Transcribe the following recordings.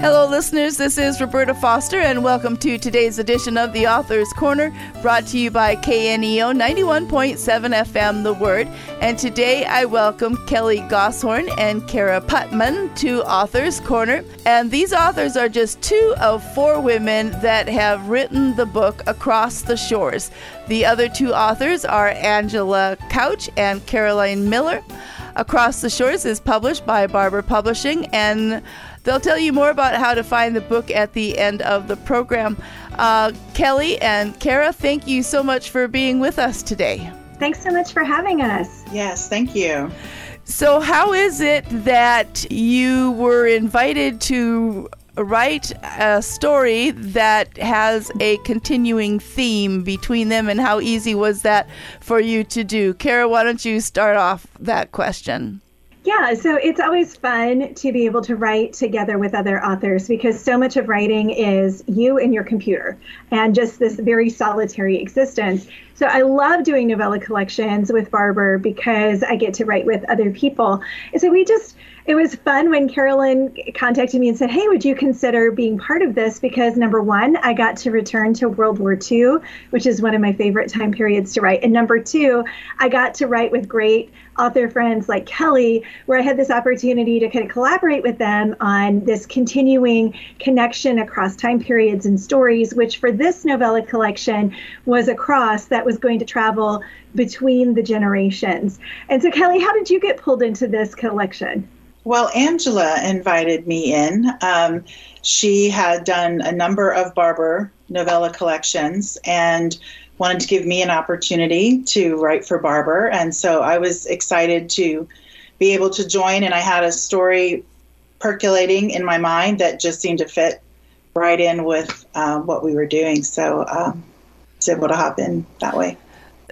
Hello, listeners. This is Roberta Foster, and welcome to today's edition of the Author's Corner, brought to you by KNEO 91.7 FM The Word. And today I welcome Kelly Goshorn and Cara Putman to Author's Corner. And these authors are just two of four women that have written the book Across the Shores. The other two authors are Angela Couch and Carolyn Miller. Across the Shores is published by Barbour Publishing, and they'll tell you more about how to find the book at the end of the program. Uh, Kelly and Cara, thank you so much for being with us today. Thanks so much for having us. Yes, thank you. So, how is it that you were invited to write a story that has a continuing theme between them, and how easy was that for you to do? Cara, why don't you start off that question? Yeah, so it's always fun to be able to write together with other authors because so much of writing is you and your computer and just this very solitary existence. So I love doing novella collections with Barbour because I get to write with other people. And so we just it was fun when Carolyn contacted me and said, Hey, would you consider being part of this? Because number one, I got to return to World War II, which is one of my favorite time periods to write. And number two, I got to write with great author friends like Kelly, where I had this opportunity to kind of collaborate with them on this continuing connection across time periods and stories, which for this novella collection was a cross that was going to travel between the generations. And so, Kelly, how did you get pulled into this collection? Well, Angela invited me in. Um, she had done a number of Barbour novella collections and wanted to give me an opportunity to write for Barbour. And so I was excited to be able to join. And I had a story percolating in my mind that just seemed to fit right in with um, what we were doing. So um, I was able to hop in that way.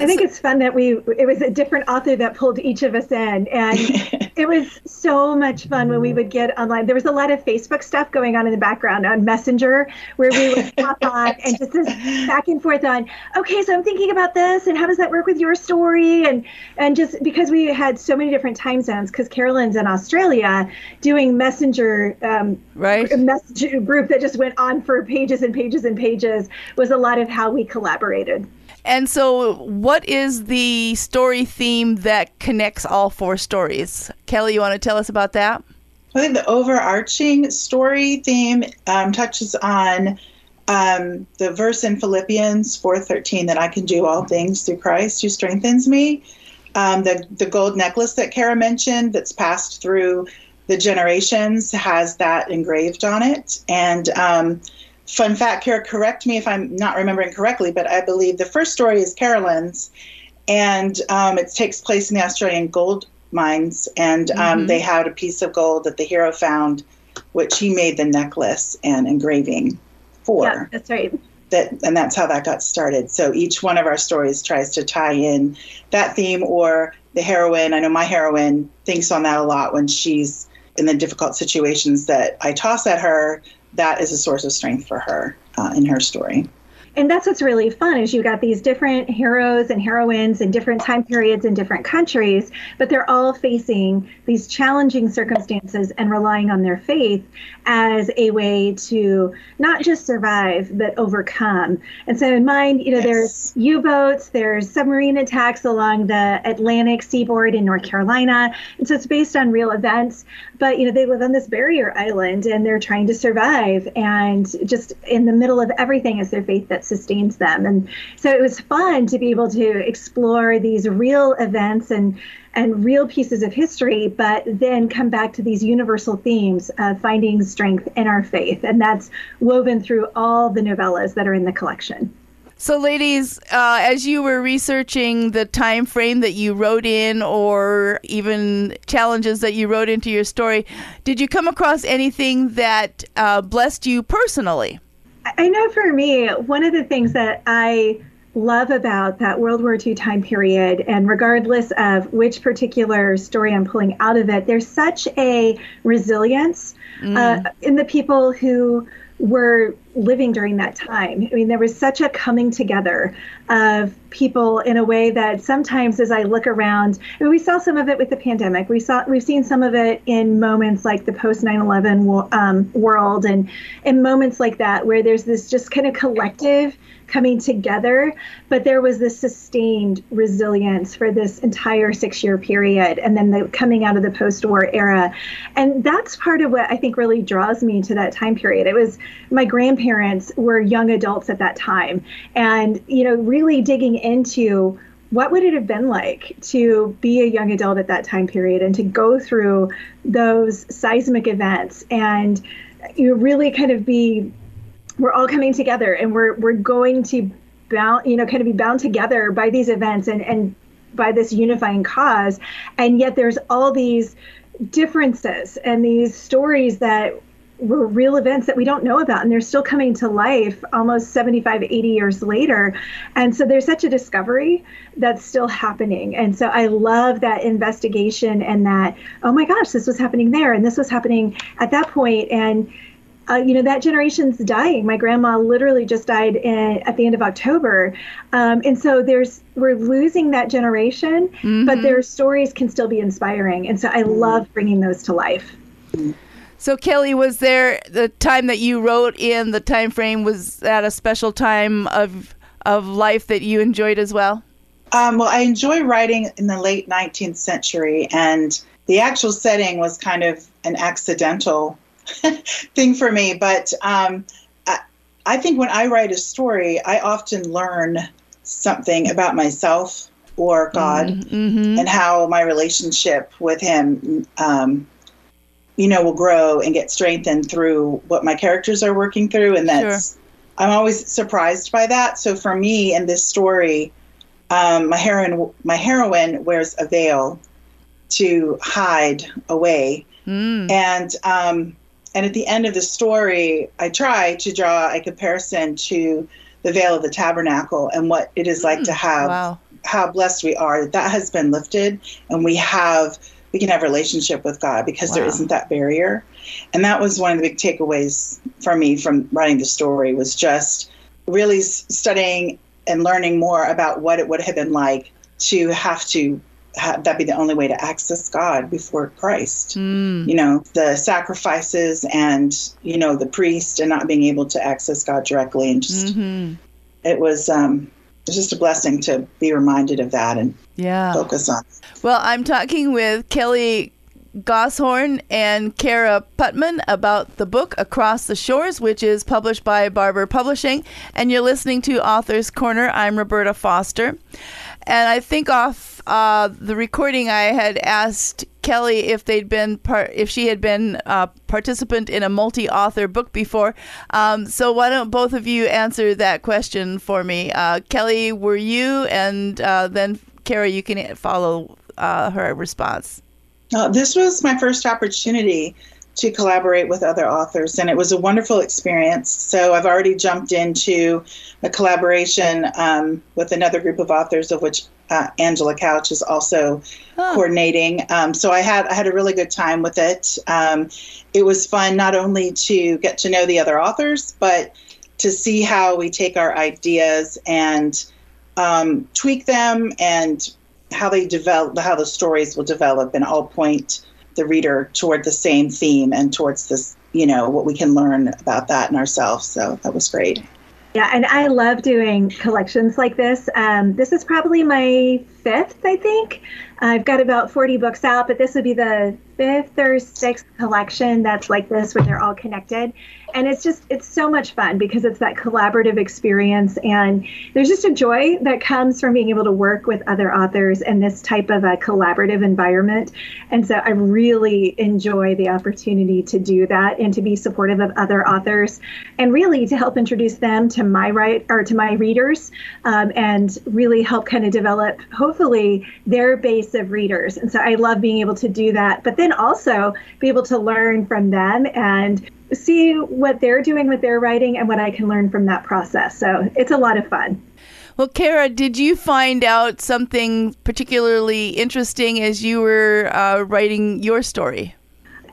I think it's fun that we it was a different author that pulled each of us in and it was so much fun when we would get online. There was a lot of Facebook stuff going on in the background on Messenger where we would pop on and just this back and forth on, okay, so I'm thinking about this and how does that work with your story? And and just because we had so many different time zones, because Carolyn's in Australia doing Messenger um, right message group that just went on for pages and pages and pages was a lot of how we collaborated. And so, what is the story theme that connects all four stories? Kelly, you want to tell us about that? I think the overarching story theme um, touches on um, the verse in Philippians 4:13 that I can do all things through Christ who strengthens me. Um, the the gold necklace that Cara mentioned, that's passed through the generations, has that engraved on it, and um, fun fact, Cara, correct me if I'm not remembering correctly, but I believe the first story is Carolyn's, and um, it takes place in the Australian gold mines, and um, mm-hmm. they had a piece of gold that the hero found, which he made the necklace and engraving for. Yeah, that's right. That, and that's how that got started. So each one of our stories tries to tie in that theme or the heroine. I know my heroine thinks on that a lot when she's in the difficult situations that I toss at her that is a source of strength for her uh, in her story and that's what's really fun is you've got these different heroes and heroines in different time periods in different countries but they're all facing these challenging circumstances and relying on their faith as a way to not just survive but overcome and so in mind you know yes. there's u-boats there's submarine attacks along the atlantic seaboard in north carolina and so it's based on real events but you know they live on this barrier island and they're trying to survive and just in the middle of everything is their faith that sustains them. And so it was fun to be able to explore these real events and and real pieces of history, but then come back to these universal themes of finding strength in our faith. And that's woven through all the novellas that are in the collection. So, ladies, uh, as you were researching the time frame that you wrote in, or even challenges that you wrote into your story, did you come across anything that uh, blessed you personally? I know for me, one of the things that I love about that World War II time period, and regardless of which particular story I'm pulling out of it, there's such a resilience mm. uh, in the people who were living during that time. I mean, there was such a coming together of people in a way that sometimes, as I look around, I mean, we saw some of it with the pandemic. We saw we've seen some of it in moments like the post 9/11 um, world, and in moments like that where there's this just kind of collective coming together, but there was this sustained resilience for this entire six year period, and then the coming out of the post war era. And that's part of what I think really draws me to that time period. It was my grandparents were young adults at that time, and, you know, really digging into what would it have been like to be a young adult at that time period and to go through those seismic events and you know, really kind of be we're all coming together and we're we're going to bound you know kind of be bound together by these events and and by this unifying cause. And yet there's all these differences and these stories that were real events that we don't know about and they're still coming to life almost 75 80 years later and so there's such a discovery that's still happening and so i love that investigation and that oh my gosh this was happening there and this was happening at that point and uh, you know that generation's dying. My grandma literally just died in, at the end of October, um, and so there's we're losing that generation, mm-hmm. but their stories can still be inspiring, and so I love bringing those to life. So Kelly, was there the time that you wrote in the time frame? Was that a special time of of life that you enjoyed as well? Um, well, I enjoy writing in the late 19th century, and the actual setting was kind of an accidental thing for me. But um, I, I think when I write a story, I often learn something about myself or God mm-hmm. and how my relationship with Him, um, you know, will grow and get strengthened through what my characters are working through. And that's, sure. I'm always surprised by that. So for me in this story, um, my heroine, my heroine wears a veil to hide away, mm. and um, and at the end of the story, I try to draw a comparison to the veil of the tabernacle and what it is like mm, to have wow. how blessed we are that that has been lifted and we have we can have relationship with God because wow. there isn't that barrier. And that was one of the big takeaways for me from writing the story was just really studying and learning more about what it would have been like to have to have that be the only way to access God before Christ. Mm. You know, the sacrifices and, you know, the priest and not being able to access God directly. And just, mm-hmm. it was, um, it was just a blessing to be reminded of that and yeah. focus on. Well, I'm talking with Kelly Goshorn and Cara Putman about the book Across the Shores, which is published by Barbour Publishing. And you're listening to Author's Corner. I'm Roberta Foster. And I think off uh, the recording, I had asked Kelly if they'd been part, if she had been a participant in a multi-author book before. Um, so why don't both of you answer that question for me? Uh, Kelly, were you, and uh, then Cara, you can follow uh, her response. Uh, this was my first opportunity to collaborate with other authors, and it was a wonderful experience. So I've already jumped into a collaboration um, with another group of authors, of which uh, Angela Couch is also huh. coordinating. Um, so I had I had a really good time with it. Um, it was fun not only to get to know the other authors, but to see how we take our ideas and um, tweak them and how they develop, how the stories will develop, and all point the reader toward the same theme and towards this, you know, what we can learn about that in ourselves. So that was great. Yeah, and I love doing collections like this. Um, this is probably my fifth, I think. I've got about 40 books out, but this would be the fifth or sixth collection that's like this where they're all connected and it's just it's so much fun because it's that collaborative experience. And there's just a joy that comes from being able to work with other authors in this type of a collaborative environment. And so i really enjoy the opportunity to do that and to be supportive of other authors and really to help introduce them to my right or to my readers um, and really help kind of develop hopefully their base of readers. And so i love being able to do that but then then also be able to learn from them and see what they're doing with their writing and what I can learn from that process. So it's a lot of fun. Well, Cara, did you find out something particularly interesting as you were uh, writing your story?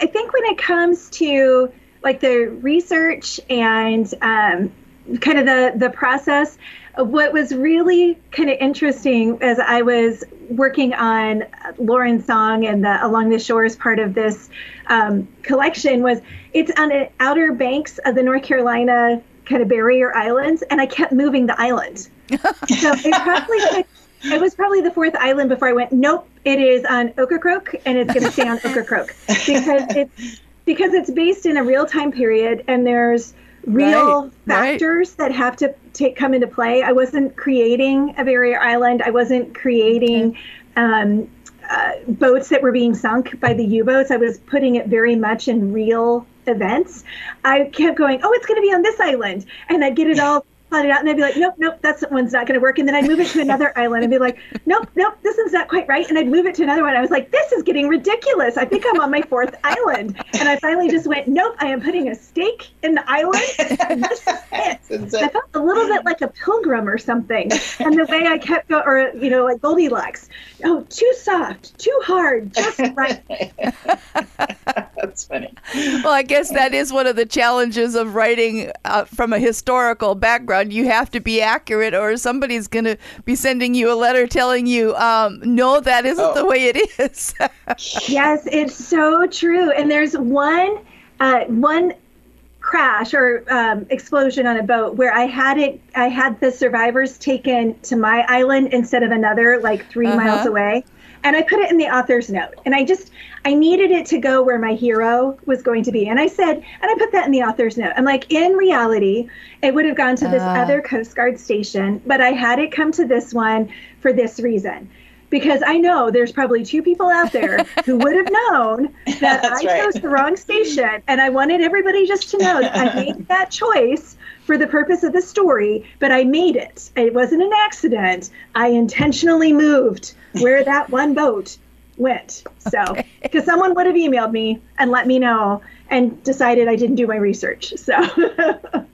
I think when it comes to like the research and um, kind of the the process. What was really kind of interesting as I was working on Lauren's song and the Along the Shores part of this um, collection was it's on the outer banks of the North Carolina kind of barrier islands, and I kept moving the island. so it probably it was probably the fourth island before I went. Nope, it is on Ocracoke, and it's going to stay on Ocracoke because it's because it's based in a real time period, and there's real right, factors right. that have to take come into play. I wasn't creating a barrier island. I wasn't creating. Um, uh, boats that were being sunk by the U-boats. I was putting it very much in real events. I kept going, oh, it's going to be on this island, and I'd get it all plot it out, and I'd be like, nope, nope, that's one's not going to work. And then I'd move it to another island and be like, nope, nope, this one's not quite right. And I'd move it to another one. I was like, this is getting ridiculous. I think I'm on my fourth island. And I finally just went, nope, I am putting a stake in the island. And this is it. I felt a little bit like a pilgrim or something. And the way I kept going, or, you know, like Goldilocks, oh, too soft, too hard, just right. that's funny. Well, I guess that is one of the challenges of writing uh, from a historical background you have to be accurate, or somebody's going to be sending you a letter telling you, um, no, that isn't oh. the way it is. yes, it's so true. And there's one, uh, one crash or um, explosion on a boat where I had it, I had the survivors taken to my island instead of another, like 3 uh-huh. miles away and I put it in the author's note. And I just I needed it to go where my hero was going to be. And I said, and I put that in the author's note. I'm like, in reality, it would have gone to this uh. other Coast Guard station, but I had it come to this one for this reason. Because I know there's probably two people out there who would have known that I right. chose the wrong station. And I wanted everybody just to know that I made that choice for the purpose of the story, but I made it. It wasn't an accident. I intentionally moved where that one boat went. So, because okay. someone would have emailed me and let me know and decided I didn't do my research. So,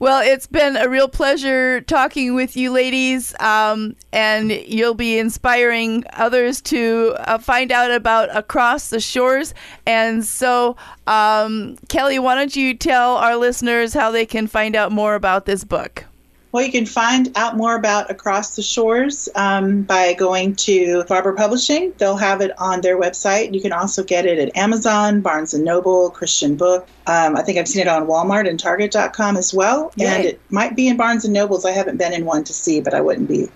well, it's been a real pleasure talking with you, ladies, um, and you'll be inspiring others to uh, find out about Across the Shores. And so, um, Kelly, why don't you tell our listeners how they can find out more about this book? Well, you can find out more about Across the Shores um, by going to Barbour Publishing. They'll have it on their website. You can also get it at Amazon, Barnes & Noble, Christian Book. Um, I think I've seen it on Walmart and Target.com as well. Yay. And it might be in Barnes & Nobles. I haven't been in one to see, but I wouldn't be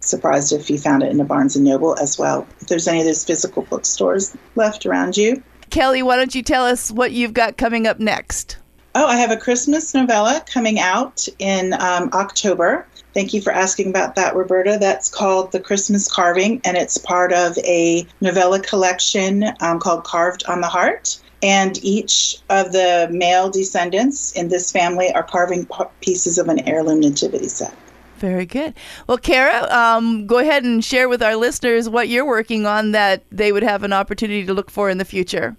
surprised if you found it in a Barnes & Noble as well. If there's any of those physical bookstores left around you. Kelly, why don't you tell us what you've got coming up next? Oh, I have a Christmas novella coming out in um, October. Thank you for asking about that, Roberta. That's called The Christmas Carving, and it's part of a novella collection um, called Carved on the Heart. And each of the male descendants in this family are carving pieces of an heirloom nativity set. Very good. Well, Cara, um, go ahead and share with our listeners what you're working on that they would have an opportunity to look for in the future.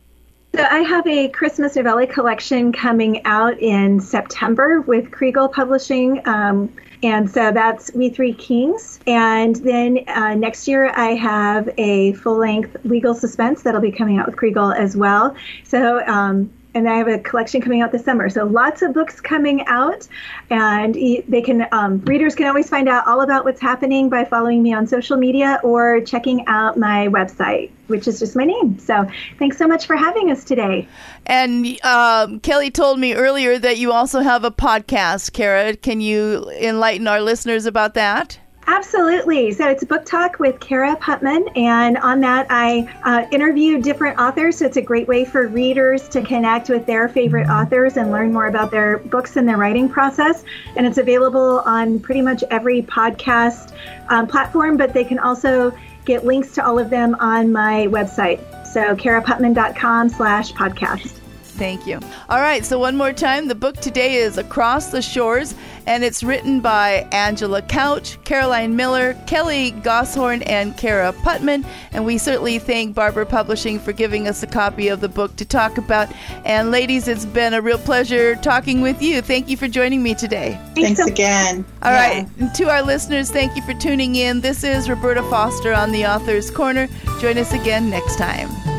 So I have a Christmas novella collection coming out in September with Kregel Publishing. Um, and so that's We Three Kings. And then uh, next year, I have a full length legal suspense that'll be coming out with Kregel as well. So um, and I have a collection coming out this summer. So lots of books coming out, and they can um, readers can always find out all about what's happening by following me on social media or checking out my website, which is just my name. So thanks so much for having us today. And um, Kelly told me earlier that you also have a podcast. Cara, can you enlighten our listeners about that? Absolutely. So it's Book Talk with Cara Putman, and on that I uh, interview different authors. So it's a great way for readers to connect with their favorite authors and learn more about their books and their writing process. And it's available on pretty much every podcast um, platform, but they can also get links to all of them on my website. So caraputman.com slash podcast. Thank you. All right, so one more time. The book today is Across the Shores, and it's written by Angela Couch, Carolyn Miller, Kelly Goshorn, and Cara Putman. And we certainly thank Barbour Publishing for giving us a copy of the book to talk about. And ladies, it's been a real pleasure talking with you. Thank you for joining me today. Thanks again. All yeah. right, to our listeners, thank you for tuning in. This is Roberta Foster on the Author's Corner. Join us again next time.